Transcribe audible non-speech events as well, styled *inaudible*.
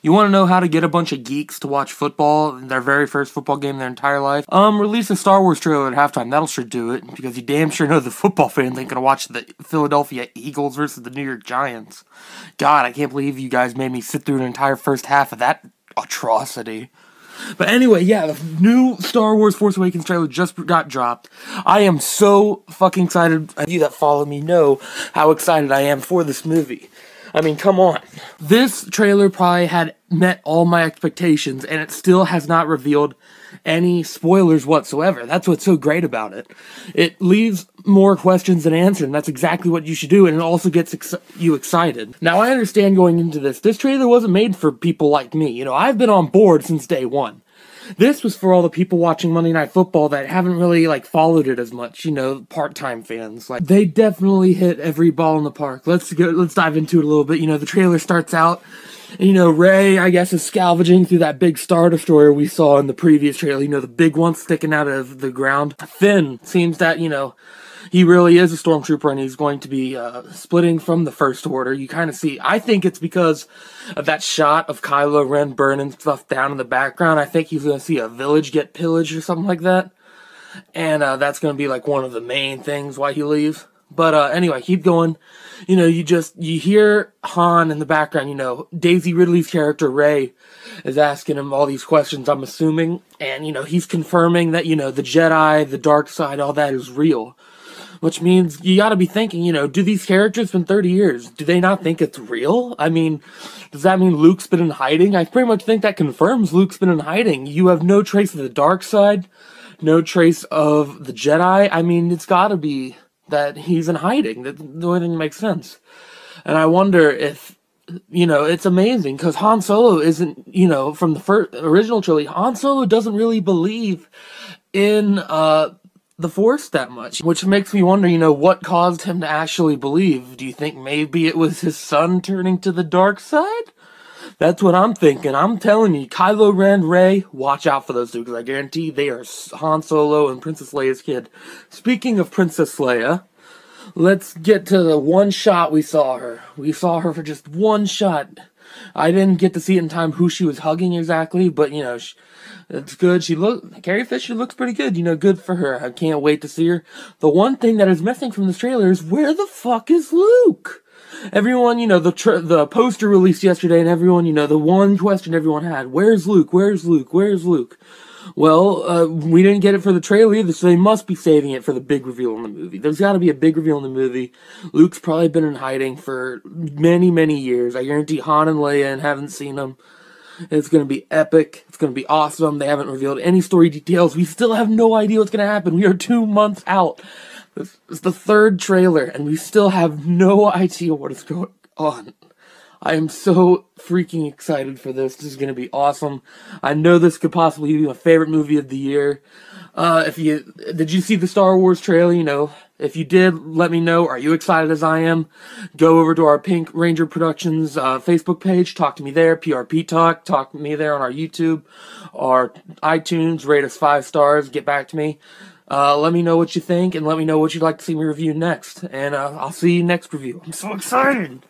You want to know how to get a bunch of geeks to watch football, their very first football game in their entire life? Um, release a Star Wars trailer at halftime. That'll sure do it, because you damn sure know the football fans ain't gonna watch the Philadelphia Eagles versus the New York Giants. God, I can't believe you guys made me sit through an entire first half of that atrocity. But anyway, yeah, the new Star Wars Force Awakens trailer just got dropped. I am so fucking excited. You that follow me know how excited I am for this movie. I mean, come on. This trailer probably had met all my expectations, and it still has not revealed any spoilers whatsoever. That's what's so great about it. It leaves more questions than answers, and that's exactly what you should do, and it also gets ex- you excited. Now, I understand going into this, this trailer wasn't made for people like me. You know, I've been on board since day one. This was for all the people watching Monday Night Football that haven't really like followed it as much, you know, part-time fans. Like they definitely hit every ball in the park. Let's go let's dive into it a little bit. You know, the trailer starts out you know, Rey, I guess, is scavenging through that big Star Destroyer we saw in the previous trailer. You know, the big one sticking out of the ground. Finn seems that, you know, he really is a stormtrooper and he's going to be uh, splitting from the First Order. You kind of see, I think it's because of that shot of Kylo Ren burning stuff down in the background. I think he's going to see a village get pillaged or something like that. And uh, that's going to be like one of the main things why he leaves. But uh, anyway, keep going. You know, you just you hear Han in the background. You know, Daisy Ridley's character Rey is asking him all these questions. I'm assuming, and you know, he's confirming that you know the Jedi, the dark side, all that is real which means you got to be thinking, you know, do these characters been 30 years? Do they not think it's real? I mean, does that mean Luke's been in hiding? I pretty much think that confirms Luke's been in hiding. You have no trace of the dark side, no trace of the Jedi. I mean, it's got to be that he's in hiding. That the only thing that makes sense. And I wonder if you know, it's amazing because Han Solo isn't, you know, from the first original trilogy, Han Solo doesn't really believe in uh the Force that much, which makes me wonder, you know, what caused him to actually believe? Do you think maybe it was his son turning to the dark side? That's what I'm thinking. I'm telling you, Kylo Ren, Rey, watch out for those two because I guarantee they are Han Solo and Princess Leia's kid. Speaking of Princess Leia, let's get to the one shot we saw her. We saw her for just one shot. I didn't get to see in time who she was hugging exactly, but you know, she, it's good. She look Carrie Fisher looks pretty good. You know, good for her. I can't wait to see her. The one thing that is missing from this trailer is where the fuck is Luke? Everyone, you know, the tra- the poster released yesterday, and everyone, you know, the one question everyone had: Where's Luke? Where's Luke? Where's Luke? Well, uh, we didn't get it for the trailer either, so they must be saving it for the big reveal in the movie. There's got to be a big reveal in the movie. Luke's probably been in hiding for many, many years. I guarantee Han and Leia and haven't seen him. It's going to be epic. It's going to be awesome. They haven't revealed any story details. We still have no idea what's going to happen. We are two months out. This is the third trailer, and we still have no idea what is going on. I am so freaking excited for this. This is going to be awesome. I know this could possibly be my favorite movie of the year. Uh, if you did you see the Star Wars trailer? You know, if you did, let me know. Are you excited as I am? Go over to our Pink Ranger Productions uh, Facebook page. Talk to me there. PRP Talk. Talk to me there on our YouTube, our iTunes. Rate us five stars. Get back to me. Uh, let me know what you think and let me know what you'd like to see me review next. And uh, I'll see you next review. I'm so *laughs* excited.